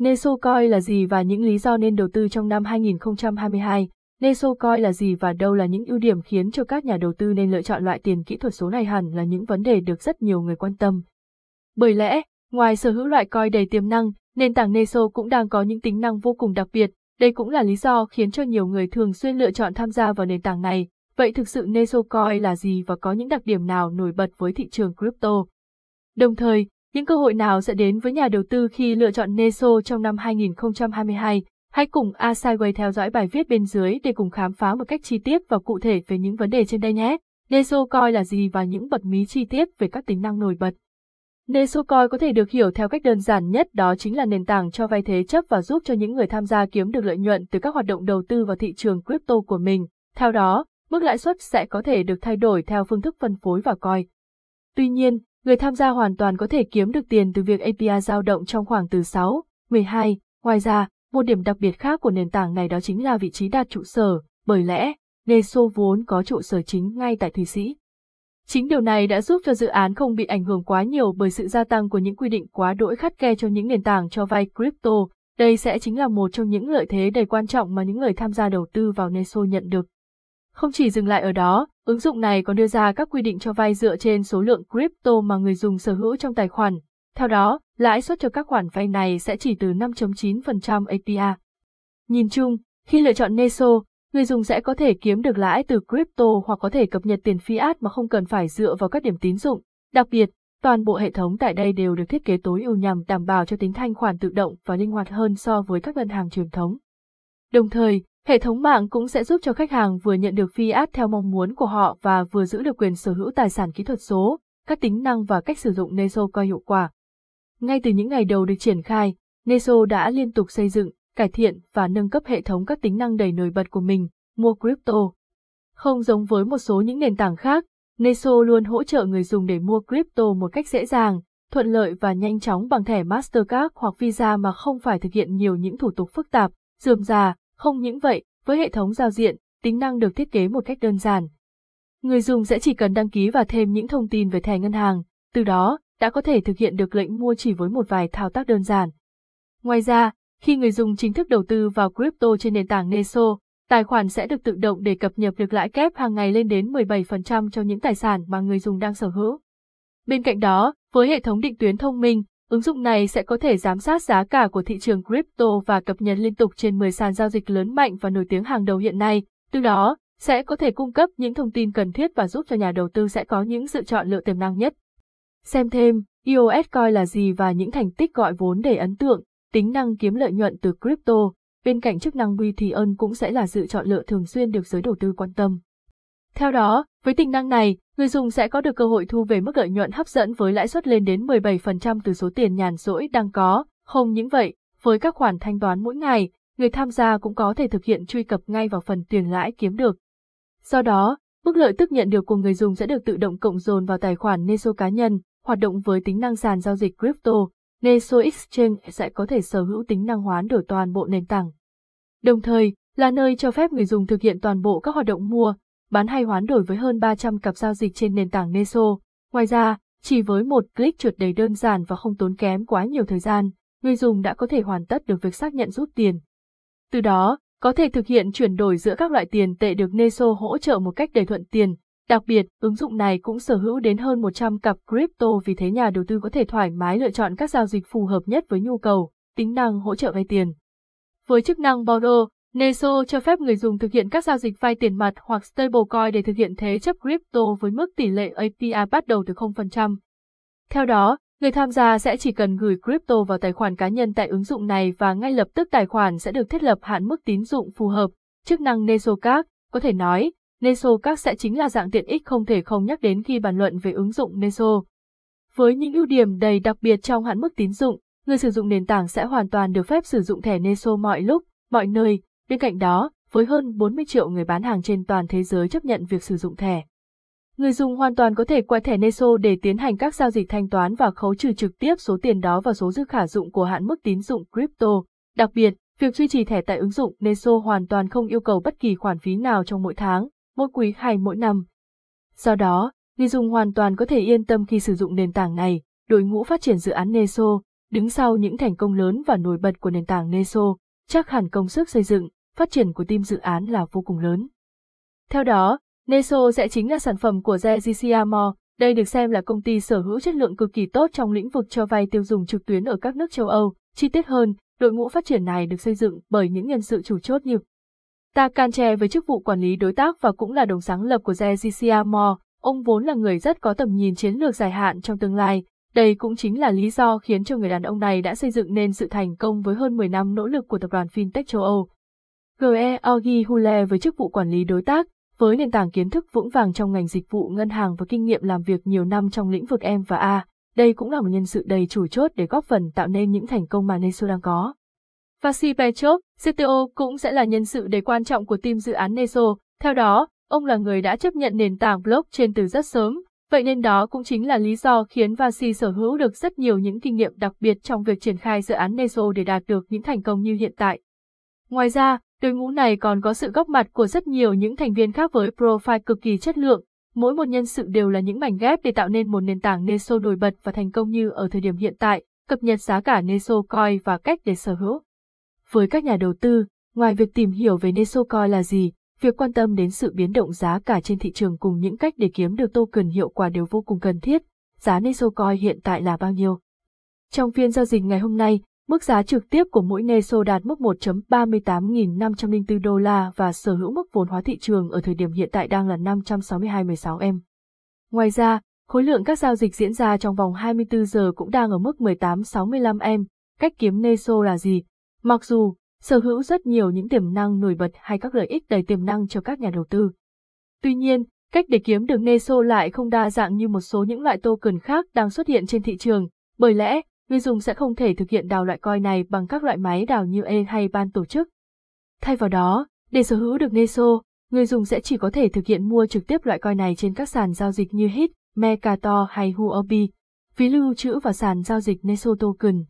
Neso Coin là gì và những lý do nên đầu tư trong năm 2022? Neso Coin là gì và đâu là những ưu điểm khiến cho các nhà đầu tư nên lựa chọn loại tiền kỹ thuật số này hẳn là những vấn đề được rất nhiều người quan tâm. Bởi lẽ, ngoài sở hữu loại coin đầy tiềm năng, nền tảng Neso cũng đang có những tính năng vô cùng đặc biệt, đây cũng là lý do khiến cho nhiều người thường xuyên lựa chọn tham gia vào nền tảng này. Vậy thực sự Neso Coin là gì và có những đặc điểm nào nổi bật với thị trường crypto? Đồng thời, những cơ hội nào sẽ đến với nhà đầu tư khi lựa chọn Neso trong năm 2022? Hãy cùng Asaiway theo dõi bài viết bên dưới để cùng khám phá một cách chi tiết và cụ thể về những vấn đề trên đây nhé. Neso Coin là gì và những bật mí chi tiết về các tính năng nổi bật. Nesocoin có thể được hiểu theo cách đơn giản nhất đó chính là nền tảng cho vay thế chấp và giúp cho những người tham gia kiếm được lợi nhuận từ các hoạt động đầu tư vào thị trường crypto của mình. Theo đó, mức lãi suất sẽ có thể được thay đổi theo phương thức phân phối và coi. Tuy nhiên, người tham gia hoàn toàn có thể kiếm được tiền từ việc API dao động trong khoảng từ 6, 12. Ngoài ra, một điểm đặc biệt khác của nền tảng này đó chính là vị trí đặt trụ sở, bởi lẽ, Neso vốn có trụ sở chính ngay tại Thụy Sĩ. Chính điều này đã giúp cho dự án không bị ảnh hưởng quá nhiều bởi sự gia tăng của những quy định quá đỗi khắt khe cho những nền tảng cho vay crypto. Đây sẽ chính là một trong những lợi thế đầy quan trọng mà những người tham gia đầu tư vào Neso nhận được. Không chỉ dừng lại ở đó, ứng dụng này còn đưa ra các quy định cho vay dựa trên số lượng crypto mà người dùng sở hữu trong tài khoản. Theo đó, lãi suất cho các khoản vay này sẽ chỉ từ 5.9% APR. Nhìn chung, khi lựa chọn Neso, người dùng sẽ có thể kiếm được lãi từ crypto hoặc có thể cập nhật tiền fiat mà không cần phải dựa vào các điểm tín dụng. Đặc biệt, toàn bộ hệ thống tại đây đều được thiết kế tối ưu nhằm đảm bảo cho tính thanh khoản tự động và linh hoạt hơn so với các ngân hàng truyền thống. Đồng thời, hệ thống mạng cũng sẽ giúp cho khách hàng vừa nhận được fiat theo mong muốn của họ và vừa giữ được quyền sở hữu tài sản kỹ thuật số, các tính năng và cách sử dụng Neso coi hiệu quả. Ngay từ những ngày đầu được triển khai, Neso đã liên tục xây dựng, cải thiện và nâng cấp hệ thống các tính năng đầy nổi bật của mình, mua crypto. Không giống với một số những nền tảng khác, Neso luôn hỗ trợ người dùng để mua crypto một cách dễ dàng, thuận lợi và nhanh chóng bằng thẻ Mastercard hoặc Visa mà không phải thực hiện nhiều những thủ tục phức tạp, dườm già, không những vậy, với hệ thống giao diện, tính năng được thiết kế một cách đơn giản. Người dùng sẽ chỉ cần đăng ký và thêm những thông tin về thẻ ngân hàng, từ đó, đã có thể thực hiện được lệnh mua chỉ với một vài thao tác đơn giản. Ngoài ra, khi người dùng chính thức đầu tư vào crypto trên nền tảng Neso, tài khoản sẽ được tự động để cập nhật được lãi kép hàng ngày lên đến 17% cho những tài sản mà người dùng đang sở hữu. Bên cạnh đó, với hệ thống định tuyến thông minh, ứng dụng này sẽ có thể giám sát giá cả của thị trường crypto và cập nhật liên tục trên 10 sàn giao dịch lớn mạnh và nổi tiếng hàng đầu hiện nay, từ đó sẽ có thể cung cấp những thông tin cần thiết và giúp cho nhà đầu tư sẽ có những sự chọn lựa tiềm năng nhất. Xem thêm, EOS Coin là gì và những thành tích gọi vốn để ấn tượng, tính năng kiếm lợi nhuận từ crypto, bên cạnh chức năng BTN cũng sẽ là sự chọn lựa thường xuyên được giới đầu tư quan tâm. Theo đó, với tính năng này, người dùng sẽ có được cơ hội thu về mức lợi nhuận hấp dẫn với lãi suất lên đến 17% từ số tiền nhàn rỗi đang có. Không những vậy, với các khoản thanh toán mỗi ngày, người tham gia cũng có thể thực hiện truy cập ngay vào phần tiền lãi kiếm được. Do đó, mức lợi tức nhận được của người dùng sẽ được tự động cộng dồn vào tài khoản Neso cá nhân, hoạt động với tính năng sàn giao dịch crypto, Neso Exchange sẽ có thể sở hữu tính năng hoán đổi toàn bộ nền tảng. Đồng thời, là nơi cho phép người dùng thực hiện toàn bộ các hoạt động mua, bán hay hoán đổi với hơn 300 cặp giao dịch trên nền tảng Neso. Ngoài ra, chỉ với một click trượt đầy đơn giản và không tốn kém quá nhiều thời gian, người dùng đã có thể hoàn tất được việc xác nhận rút tiền. Từ đó, có thể thực hiện chuyển đổi giữa các loại tiền tệ được Neso hỗ trợ một cách đầy thuận tiền, Đặc biệt, ứng dụng này cũng sở hữu đến hơn 100 cặp crypto vì thế nhà đầu tư có thể thoải mái lựa chọn các giao dịch phù hợp nhất với nhu cầu, tính năng hỗ trợ vay tiền. Với chức năng borrow, Neso cho phép người dùng thực hiện các giao dịch vay tiền mặt hoặc stablecoin để thực hiện thế chấp crypto với mức tỷ lệ APR bắt đầu từ 0%. Theo đó, người tham gia sẽ chỉ cần gửi crypto vào tài khoản cá nhân tại ứng dụng này và ngay lập tức tài khoản sẽ được thiết lập hạn mức tín dụng phù hợp. Chức năng Neso Card, có thể nói, Neso các sẽ chính là dạng tiện ích không thể không nhắc đến khi bàn luận về ứng dụng Neso. Với những ưu điểm đầy đặc biệt trong hạn mức tín dụng, người sử dụng nền tảng sẽ hoàn toàn được phép sử dụng thẻ Neso mọi lúc, mọi nơi. Bên cạnh đó, với hơn 40 triệu người bán hàng trên toàn thế giới chấp nhận việc sử dụng thẻ. Người dùng hoàn toàn có thể quay thẻ Neso để tiến hành các giao dịch thanh toán và khấu trừ trực tiếp số tiền đó vào số dư khả dụng của hạn mức tín dụng crypto. Đặc biệt, việc duy trì thẻ tại ứng dụng Neso hoàn toàn không yêu cầu bất kỳ khoản phí nào trong mỗi tháng mỗi quý hay mỗi năm. Do đó, người dùng hoàn toàn có thể yên tâm khi sử dụng nền tảng này, đội ngũ phát triển dự án Neso, Đứng sau những thành công lớn và nổi bật của nền tảng Neso, chắc hẳn công sức xây dựng, phát triển của team dự án là vô cùng lớn. Theo đó, Neso sẽ chính là sản phẩm của Zegisiamo, đây được xem là công ty sở hữu chất lượng cực kỳ tốt trong lĩnh vực cho vay tiêu dùng trực tuyến ở các nước châu Âu. Chi tiết hơn, đội ngũ phát triển này được xây dựng bởi những nhân sự chủ chốt như Ta Canche với chức vụ quản lý đối tác và cũng là đồng sáng lập của Zegisiamo, ông vốn là người rất có tầm nhìn chiến lược dài hạn trong tương lai. Đây cũng chính là lý do khiến cho người đàn ông này đã xây dựng nên sự thành công với hơn 10 năm nỗ lực của tập đoàn FinTech châu Âu. Georgi Hule với chức vụ quản lý đối tác, với nền tảng kiến thức vững vàng trong ngành dịch vụ ngân hàng và kinh nghiệm làm việc nhiều năm trong lĩnh vực M và A, đây cũng là một nhân sự đầy chủ chốt để góp phần tạo nên những thành công mà Neso đang có. Vasi Petrov, CTO cũng sẽ là nhân sự đầy quan trọng của team dự án Neso, theo đó, ông là người đã chấp nhận nền tảng blockchain từ rất sớm, vậy nên đó cũng chính là lý do khiến Vasi sở hữu được rất nhiều những kinh nghiệm đặc biệt trong việc triển khai dự án Neso để đạt được những thành công như hiện tại. Ngoài ra, Đội ngũ này còn có sự góp mặt của rất nhiều những thành viên khác với profile cực kỳ chất lượng, mỗi một nhân sự đều là những mảnh ghép để tạo nên một nền tảng Neso nổi bật và thành công như ở thời điểm hiện tại, cập nhật giá cả Neso Coin và cách để sở hữu. Với các nhà đầu tư, ngoài việc tìm hiểu về Neso Coin là gì, việc quan tâm đến sự biến động giá cả trên thị trường cùng những cách để kiếm được token hiệu quả đều vô cùng cần thiết. Giá Neso Coin hiện tại là bao nhiêu? Trong phiên giao dịch ngày hôm nay, Mức giá trực tiếp của mỗi NESO đạt mức 1.38504 đô la và sở hữu mức vốn hóa thị trường ở thời điểm hiện tại đang là 562,16 M. Ngoài ra, khối lượng các giao dịch diễn ra trong vòng 24 giờ cũng đang ở mức 1865 M. Cách kiếm NESO là gì? Mặc dù, sở hữu rất nhiều những tiềm năng nổi bật hay các lợi ích đầy tiềm năng cho các nhà đầu tư. Tuy nhiên, cách để kiếm được NESO lại không đa dạng như một số những loại token khác đang xuất hiện trên thị trường, bởi lẽ, người dùng sẽ không thể thực hiện đào loại coin này bằng các loại máy đào như E hay ban tổ chức. Thay vào đó, để sở hữu được Neso, người dùng sẽ chỉ có thể thực hiện mua trực tiếp loại coin này trên các sàn giao dịch như HIT, Mercator hay Huobi, phí lưu trữ và sàn giao dịch Neso Token.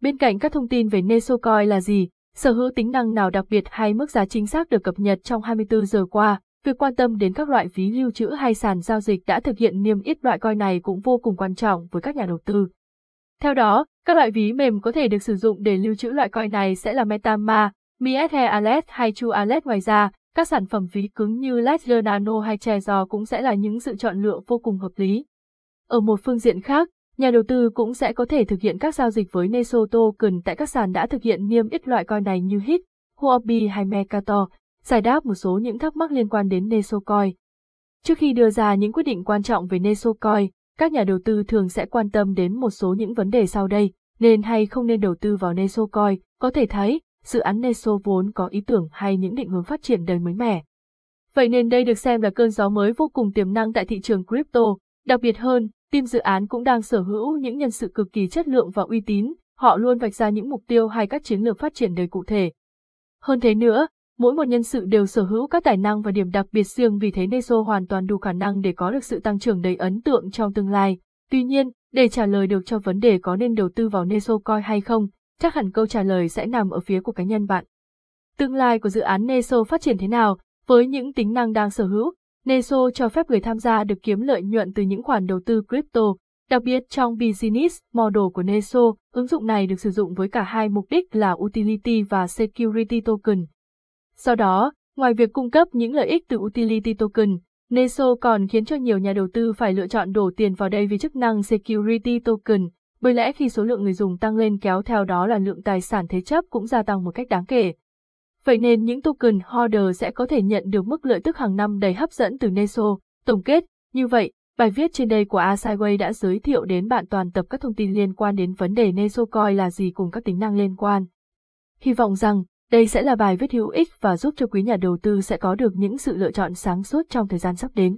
Bên cạnh các thông tin về Neso Coin là gì, sở hữu tính năng nào đặc biệt hay mức giá chính xác được cập nhật trong 24 giờ qua, việc quan tâm đến các loại phí lưu trữ hay sàn giao dịch đã thực hiện niêm yết loại coin này cũng vô cùng quan trọng với các nhà đầu tư. Theo đó, các loại ví mềm có thể được sử dụng để lưu trữ loại coin này sẽ là MetaMask, Miethe Alet hay Chu Alet. ngoài ra, các sản phẩm ví cứng như Ledger Nano hay Trezor cũng sẽ là những sự chọn lựa vô cùng hợp lý. Ở một phương diện khác, nhà đầu tư cũng sẽ có thể thực hiện các giao dịch với Neso Token tại các sàn đã thực hiện niêm yết loại coin này như HIT, Huobi hay Mercator, giải đáp một số những thắc mắc liên quan đến Neso Coin. Trước khi đưa ra những quyết định quan trọng về Neso Coin, các nhà đầu tư thường sẽ quan tâm đến một số những vấn đề sau đây, nên hay không nên đầu tư vào Neso Coin, có thể thấy, dự án Neso vốn có ý tưởng hay những định hướng phát triển đầy mới mẻ. Vậy nên đây được xem là cơn gió mới vô cùng tiềm năng tại thị trường crypto, đặc biệt hơn, team dự án cũng đang sở hữu những nhân sự cực kỳ chất lượng và uy tín, họ luôn vạch ra những mục tiêu hay các chiến lược phát triển đầy cụ thể. Hơn thế nữa, mỗi một nhân sự đều sở hữu các tài năng và điểm đặc biệt riêng vì thế Neso hoàn toàn đủ khả năng để có được sự tăng trưởng đầy ấn tượng trong tương lai. Tuy nhiên, để trả lời được cho vấn đề có nên đầu tư vào Neso Coin hay không, chắc hẳn câu trả lời sẽ nằm ở phía của cá nhân bạn. Tương lai của dự án Neso phát triển thế nào, với những tính năng đang sở hữu, Neso cho phép người tham gia được kiếm lợi nhuận từ những khoản đầu tư crypto, đặc biệt trong business model của Neso, ứng dụng này được sử dụng với cả hai mục đích là utility và security token. Sau đó, ngoài việc cung cấp những lợi ích từ utility token, Neso còn khiến cho nhiều nhà đầu tư phải lựa chọn đổ tiền vào đây vì chức năng security token, bởi lẽ khi số lượng người dùng tăng lên kéo theo đó là lượng tài sản thế chấp cũng gia tăng một cách đáng kể. Vậy nên những token holder sẽ có thể nhận được mức lợi tức hàng năm đầy hấp dẫn từ Neso. Tổng kết, như vậy, bài viết trên đây của Asaiway đã giới thiệu đến bạn toàn tập các thông tin liên quan đến vấn đề Neso Coin là gì cùng các tính năng liên quan. Hy vọng rằng, đây sẽ là bài viết hữu ích và giúp cho quý nhà đầu tư sẽ có được những sự lựa chọn sáng suốt trong thời gian sắp đến.